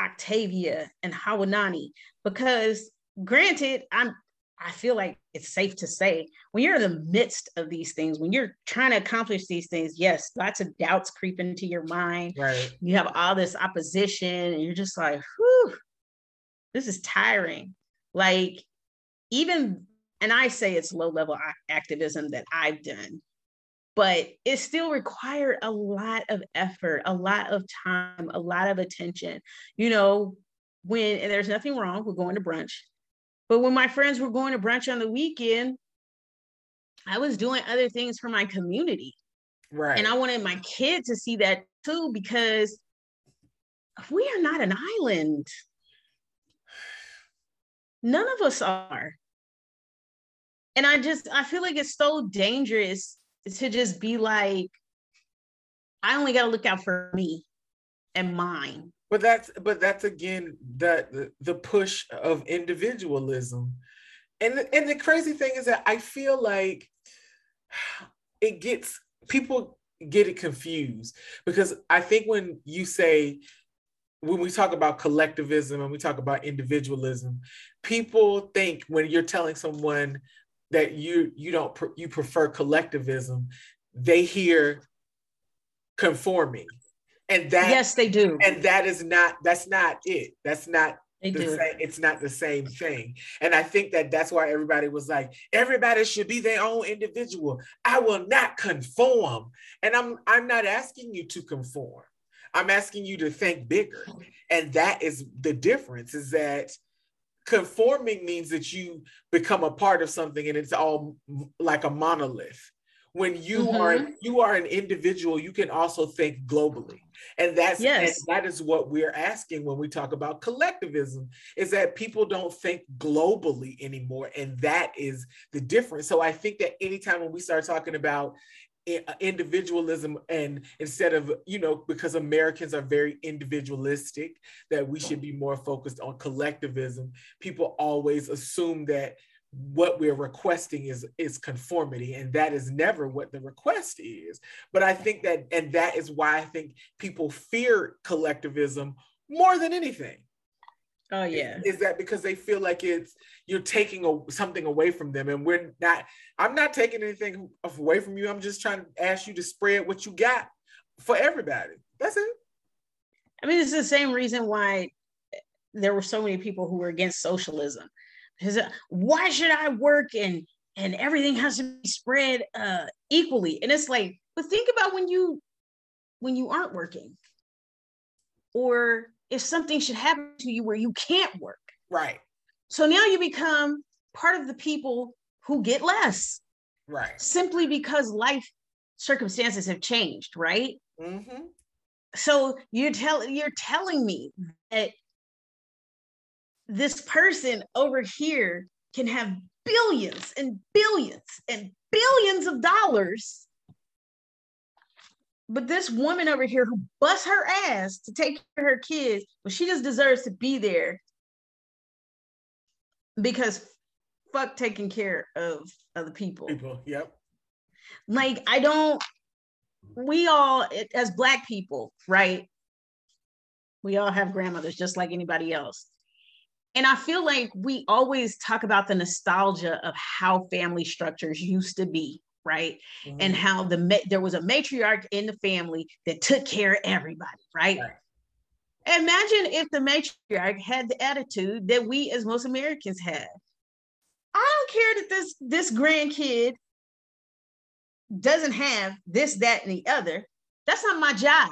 Octavia, and Haunani. Because granted, I'm I feel like it's safe to say when you're in the midst of these things, when you're trying to accomplish these things, yes, lots of doubts creep into your mind. Right. You have all this opposition, and you're just like, whew, this is tiring. Like, even and I say it's low level activism that I've done, but it still required a lot of effort, a lot of time, a lot of attention. You know, when, and there's nothing wrong with going to brunch, but when my friends were going to brunch on the weekend, I was doing other things for my community. Right. And I wanted my kid to see that too, because we are not an island. None of us are and I just I feel like it's so dangerous to just be like, I only got to look out for me and mine. But that's but that's again the the push of individualism, and and the crazy thing is that I feel like it gets people get it confused because I think when you say when we talk about collectivism and we talk about individualism, people think when you're telling someone that you you don't you prefer collectivism they hear conforming. And that yes they do. and that is not that's not it. That's not they the do. Same, it's not the same thing. And i think that that's why everybody was like everybody should be their own individual. I will not conform. And i'm i'm not asking you to conform. I'm asking you to think bigger. And that is the difference is that conforming means that you become a part of something and it's all like a monolith when you mm-hmm. are you are an individual you can also think globally and that's yes. And that is what we're asking when we talk about collectivism is that people don't think globally anymore and that is the difference so i think that anytime when we start talking about Uh, individualism and instead of you know because americans are very individualistic that we should be more focused on collectivism. People always assume that what we're requesting is is conformity and that is never what the request is. But i think that and that is why i think people fear collectivism more than anything Oh yeah. Is, is that because they feel like it's you're taking a, something away from them, and we're not. I'm not taking anything away from you. I'm just trying to ask you to spread what you got for everybody. That's it. I mean, it's the same reason why there were so many people who were against socialism. Because uh, why should I work and and everything has to be spread uh, equally? And it's like, but think about when you when you aren't working, or if something should happen to you where you can't work. Right. So now you become part of the people who get less. Right. Simply because life circumstances have changed, right? Mm-hmm. So you're telling you're telling me that this person over here can have billions and billions and billions of dollars but this woman over here who busts her ass to take care of her kids, but she just deserves to be there because fuck taking care of other people. People, yep. Like I don't. We all, as Black people, right? We all have grandmothers just like anybody else. And I feel like we always talk about the nostalgia of how family structures used to be right? Mm-hmm. And how the ma- there was a matriarch in the family that took care of everybody, right? right? Imagine if the matriarch had the attitude that we as most Americans have. I don't care that this this grandkid doesn't have this, that, and the other. That's not my job.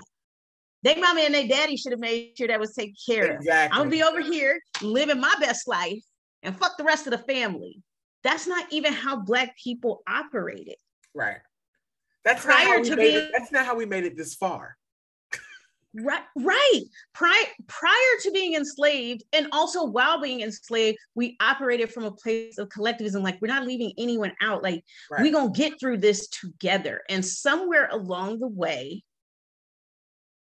They mama and their daddy should have made sure that was taken care exactly. of. I'm gonna be over here living my best life and fuck the rest of the family. That's not even how black people operated. Right. That's prior to being it, that's not how we made it this far. right, right. Prior prior to being enslaved, and also while being enslaved, we operated from a place of collectivism. Like we're not leaving anyone out. Like right. we're gonna get through this together. And somewhere along the way,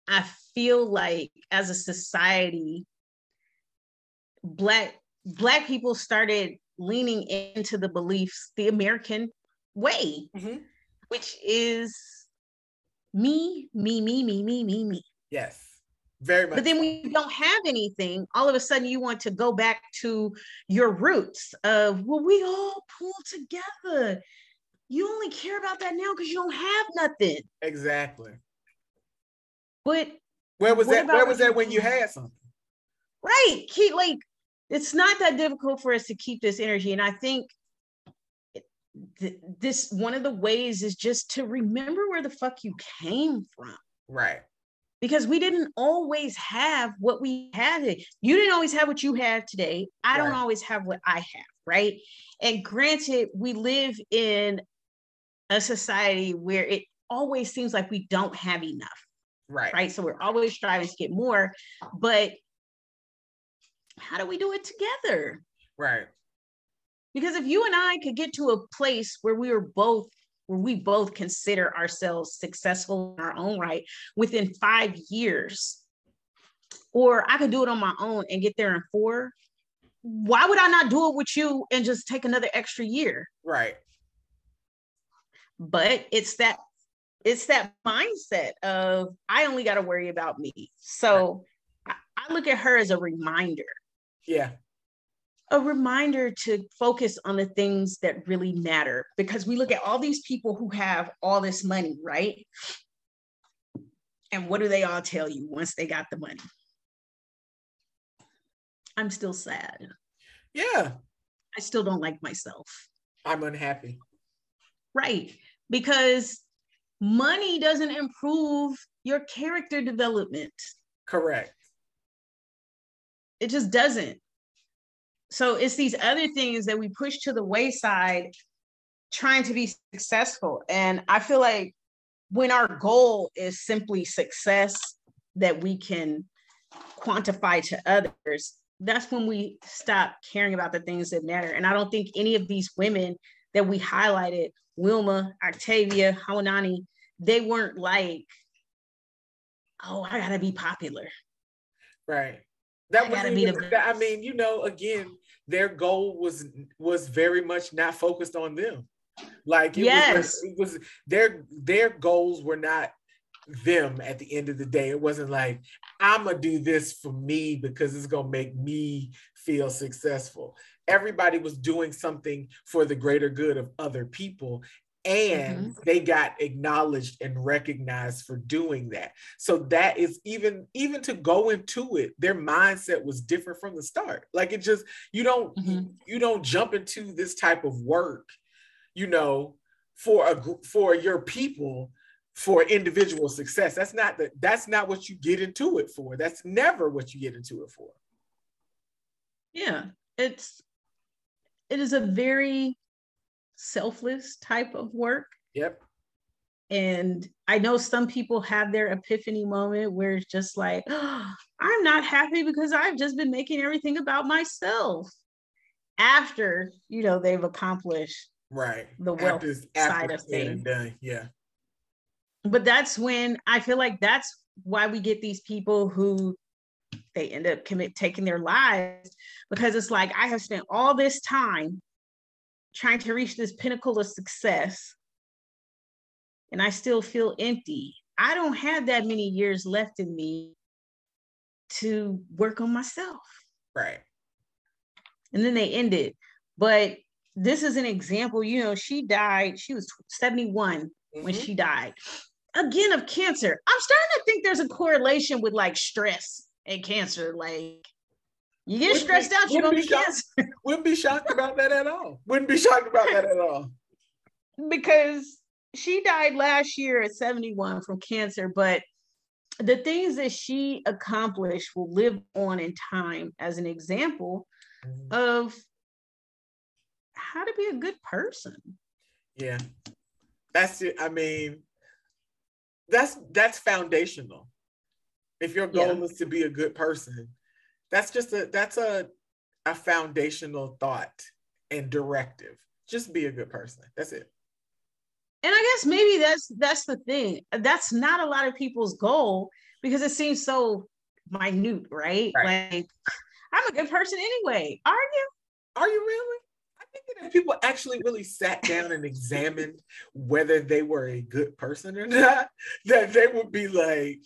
I feel like as a society, black black people started leaning into the beliefs, the American way, mm-hmm. which is me, me, me, me, me, me, me. Yes. Very much. But then when you don't have anything, all of a sudden you want to go back to your roots of, well, we all pull together. You only care about that now because you don't have nothing. Exactly. But where was that? Where was that when you had something? Right. Keep like it's not that difficult for us to keep this energy. And I think th- this one of the ways is just to remember where the fuck you came from. Right. Because we didn't always have what we have. You didn't always have what you have today. I right. don't always have what I have. Right. And granted, we live in a society where it always seems like we don't have enough. Right. Right. So we're always striving to get more. But how do we do it together? Right. Because if you and I could get to a place where we were both where we both consider ourselves successful in our own right within five years, or I could do it on my own and get there in four, why would I not do it with you and just take another extra year? Right. But it's that it's that mindset of I only got to worry about me. So right. I, I look at her as a reminder. Yeah a reminder to focus on the things that really matter because we look at all these people who have all this money, right? And what do they all tell you once they got the money? I'm still sad. Yeah. I still don't like myself. I'm unhappy. Right. Because money doesn't improve your character development. Correct. It just doesn't so it's these other things that we push to the wayside trying to be successful. And i feel like when our goal is simply success that we can quantify to others that's when we stop caring about the things that matter. And i don't think any of these women that we highlighted wilma octavia Haunani they weren't like oh i gotta be popular. Right. That was even, I mean, you know, again, their goal was was very much not focused on them. Like it yes. was, it was their their goals were not them at the end of the day. It wasn't like, I'm to do this for me because it's to make me feel successful. Everybody was doing something for the greater good of other people. And mm-hmm. they got acknowledged and recognized for doing that. So that is even even to go into it, their mindset was different from the start. Like it just you don't mm-hmm. you don't jump into this type of work, you know, for a for your people for individual success. That's not the that's not what you get into it for. That's never what you get into it for. Yeah, it's it is a very selfless type of work. Yep. And I know some people have their epiphany moment where it's just like, oh, I'm not happy because I've just been making everything about myself after, you know, they've accomplished right the wealth after, side of things. Yeah but that's when I feel like that's why we get these people who they end up commit taking their lives because it's like I have spent all this time trying to reach this pinnacle of success and I still feel empty. I don't have that many years left in me to work on myself. Right. And then they ended. But this is an example, you know, she died, she was 71 mm-hmm. when she died again of cancer. I'm starting to think there's a correlation with like stress and cancer. Like you get wouldn't stressed be, out, you're gonna be cancer. Wouldn't be shocked about that at all. Wouldn't be shocked about that at all. Because she died last year at 71 from cancer, but the things that she accomplished will live on in time as an example mm-hmm. of how to be a good person. Yeah. That's it. I mean, that's that's foundational if your goal yeah. is to be a good person that's just a that's a a foundational thought and directive. Just be a good person. That's it. And i guess maybe that's that's the thing. That's not a lot of people's goal because it seems so minute right, right. like i'm a good person anyway. Are you? Are you really? I think that if people actually really sat down and examined whether they were a good person or not, that they would be like,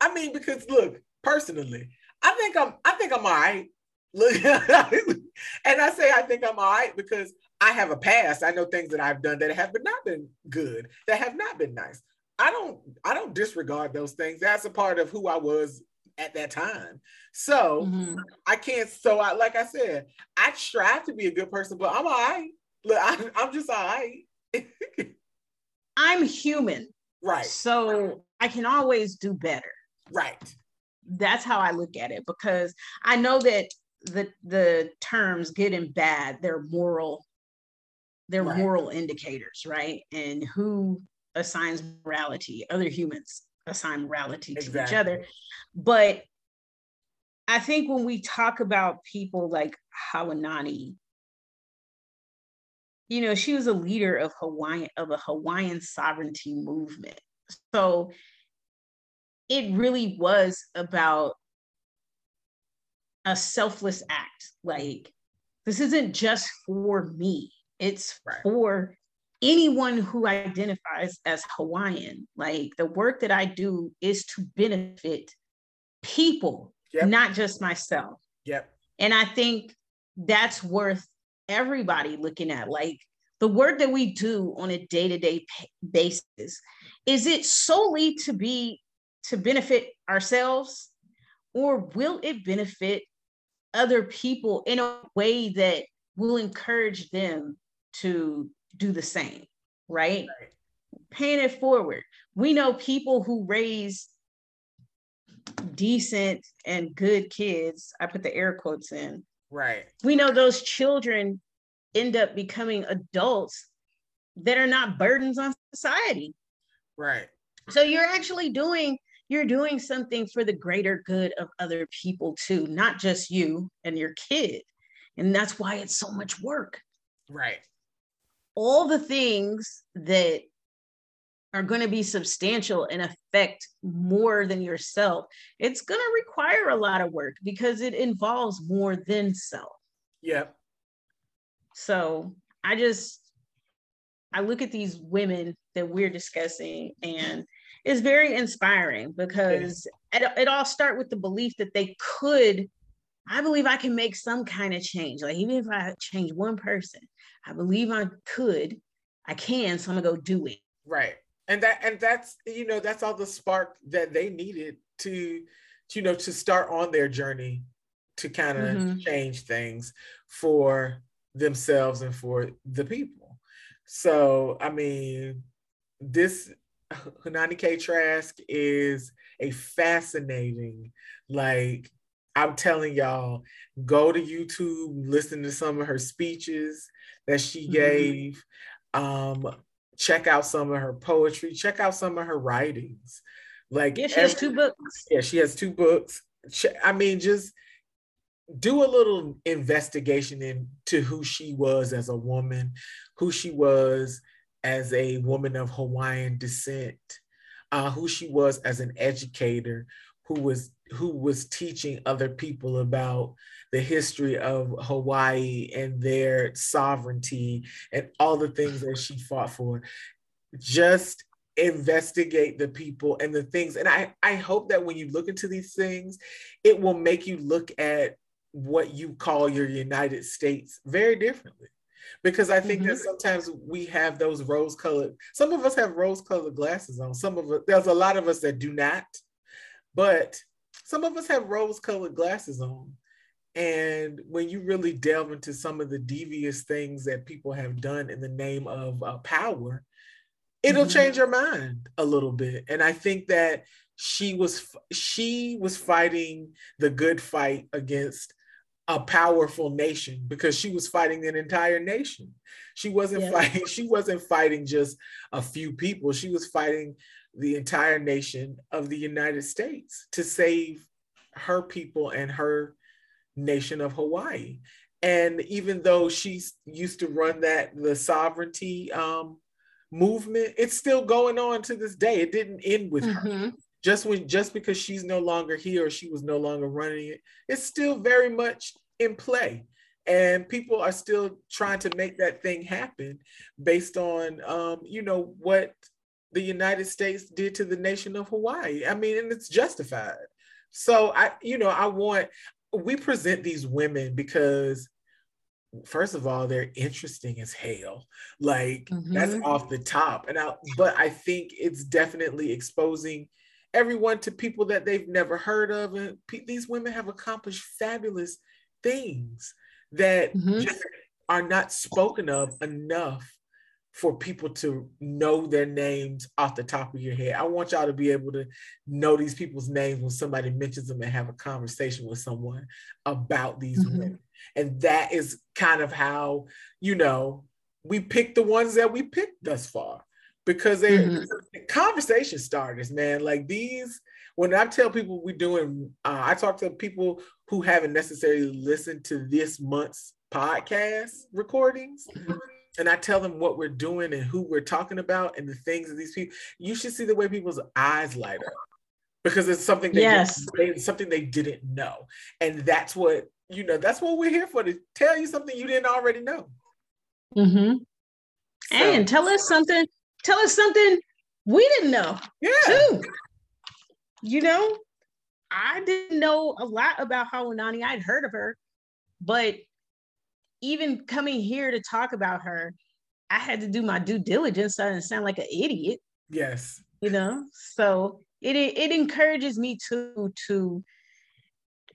I mean, because look, personally, I think I'm I think I'm all right. Look, and I say I think I'm all right because I have a past. I know things that I've done that have not been good, that have not been nice. I don't I don't disregard those things. That's a part of who I was at that time. So mm-hmm. I can't. So I, like I said, I strive to be a good person, but I'm all right. Look, I, I'm just all right. I'm human. Right. So I can always do better. Right. That's how I look at it because I know that the the terms good and bad, they're moral, they're right. moral indicators, right? And who assigns morality? Other humans assign morality to exactly. each other. But I think when we talk about people like Haunani, you know, she was a leader of Hawaiian of a Hawaiian sovereignty movement. So it really was about a selfless act. Like this isn't just for me. It's right. for anyone who identifies as Hawaiian. Like the work that I do is to benefit people, yep. not just myself. Yep. And I think that's worth everybody looking at. Like the work that we do on a day-to-day basis, is it solely to be to benefit ourselves or will it benefit other people in a way that will encourage them to do the same, right? right. Paying it forward. We know people who raise decent and good kids. I put the air quotes in. Right. We know those children end up becoming adults that are not burdens on society. Right. So you're actually doing you're doing something for the greater good of other people too, not just you and your kid. And that's why it's so much work. Right all the things that are going to be substantial and affect more than yourself, it's going to require a lot of work because it involves more than self. Yep. So I just, I look at these women that we're discussing and it's very inspiring because yes. it, it all start with the belief that they could I believe I can make some kind of change. Like even if I change one person, I believe I could, I can, so I'm gonna go do it. Right. And that and that's you know, that's all the spark that they needed to, you know, to start on their journey to kind of mm-hmm. change things for themselves and for the people. So I mean, this Haunani-Kay Trask is a fascinating, like I'm telling y'all, go to YouTube, listen to some of her speeches that she mm-hmm. gave. Um, check out some of her poetry, check out some of her writings. Like yeah, she every, has two books. Yeah, she has two books. I mean, just do a little investigation into who she was as a woman, who she was as a woman of Hawaiian descent, uh, who she was as an educator, who was who was teaching other people about the history of Hawaii and their sovereignty and all the things that she fought for. Just investigate the people and the things. And I, I hope that when you look into these things, it will make you look at what you call your United States very differently. Because I think mm-hmm. that sometimes we have those rose colored, some of us have rose colored glasses on. Some of us, there's a lot of us that do not. But some of us have rose colored glasses on. And when you really delve into some of the devious things that people have done in the name of uh, power, it'll mm-hmm. change your mind a little bit. And I think that she was she was fighting the good fight against a powerful nation because she was fighting an entire nation. She wasn't yeah. fighting she wasn't fighting just a few people. She was fighting the entire nation of the United States to save her people and her nation of Hawaii. And even though she's used to run that the sovereignty um, movement, it's still going on to this day. It didn't end with mm-hmm. her. Just when just because she's no longer here or she was no longer running it, it's still very much in play. And people are still trying to make that thing happen based on um, you know, what the United States did to the nation of Hawaii. I mean, and it's justified. So I, you know, I want we present these women because first of all, they're interesting as hell. Like mm-hmm. that's off the top. And I but I think it's definitely exposing everyone to people that they've never heard of. And pe- these women have accomplished fabulous things that mm-hmm. just are not spoken of enough for people to know their names off the top of your head. I want y'all to be able to know these people's names when somebody mentions them and have a conversation with someone about these mm-hmm. women. And that is kind of how, you know, we pick the ones that we picked thus far because they're mm-hmm. conversation starters, man. Like these, when I tell people we're doing, uh, I talk to people who haven't necessarily listened to this month's podcast recordings. Mm-hmm and I tell them what we're doing and who we're talking about and the things of these people, you should see the way people's eyes light up because it's something they yes. They, something they didn't know, and that's what you know. That's what we're here for to tell you something you didn't already know. Mm-hmm. So, and tell us something. Tell us something we didn't know. Yeah. Too. You know, I didn't know a lot about Haunani. I'd heard of her, but even coming here to talk about her, I had to do my due diligence so I didn't sound like an idiot. Yes. You know, so it it encourages me to to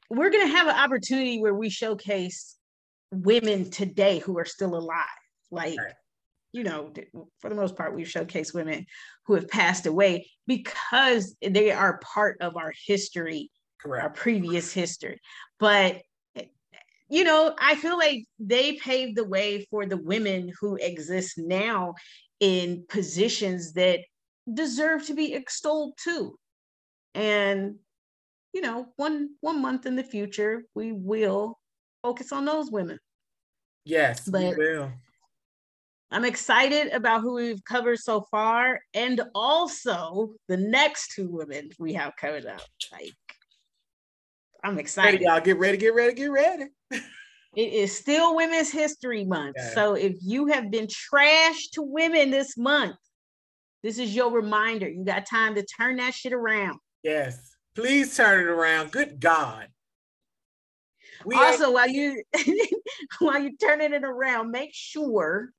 we're gonna have an opportunity where we showcase women today who are still alive. Like, right. You know, for the most part, we showcase women who have passed away because they are part of our history, Correct. our previous history. But eh, you know, I feel like they paved the way for the women who exist now in positions that deserve to be extolled too. And you know, one one month in the future, we will focus on those women. Yes, but we will. I'm excited about who we've covered so far, and also the next two women we have covered up. Like I'm excited. Y'all get ready, get ready, get ready. It is still Women's History Month. So if you have been trashed to women this month, this is your reminder. You got time to turn that shit around. Yes. Please turn it around. Good God. We also, while you while you turning it around, make sure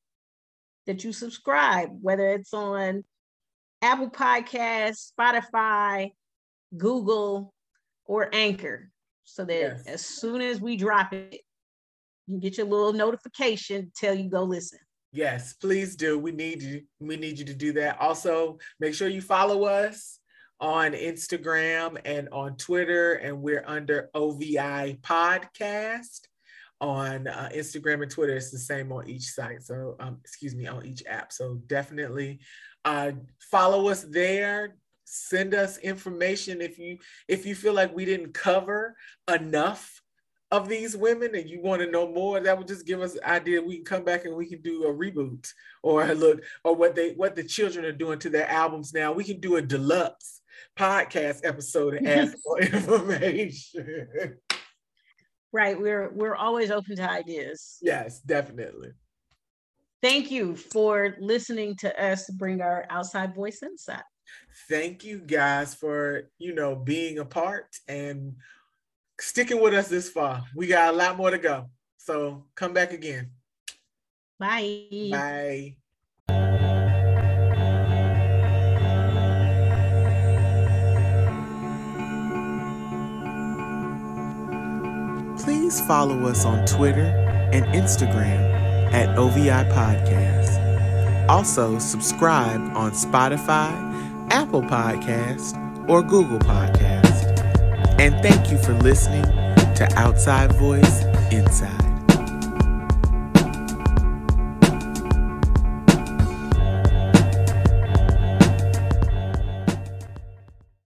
that you subscribe, whether it's on Apple Podcasts, Spotify, Google, or Anchor, so that yes. as soon as we drop it, you get your little notification tell you go listen. Yes, please do. We need you. We need you to do that. Also, make sure you follow us on Instagram and on Twitter, and we're under OVI Podcast on uh, Instagram and Twitter. It's the same on each site. So, um, excuse me, on each app. So definitely uh, follow us there. Send us information if you if you feel like we didn't cover enough of these women and you want to know more, that would just give us an idea. We can come back and we can do a reboot or a look or what they what the children are doing to their albums now. We can do a deluxe podcast episode and ask for information. Right. We're we're always open to ideas. Yes, definitely. Thank you for listening to us bring our outside voice inside. Thank you guys for, you know, being a part and sticking with us this far. We got a lot more to go. So come back again. Bye. Bye. Please follow us on Twitter and Instagram at OVI Podcast. Also, subscribe on Spotify, Apple Podcast, or Google Podcast. And thank you for listening to Outside Voice Inside.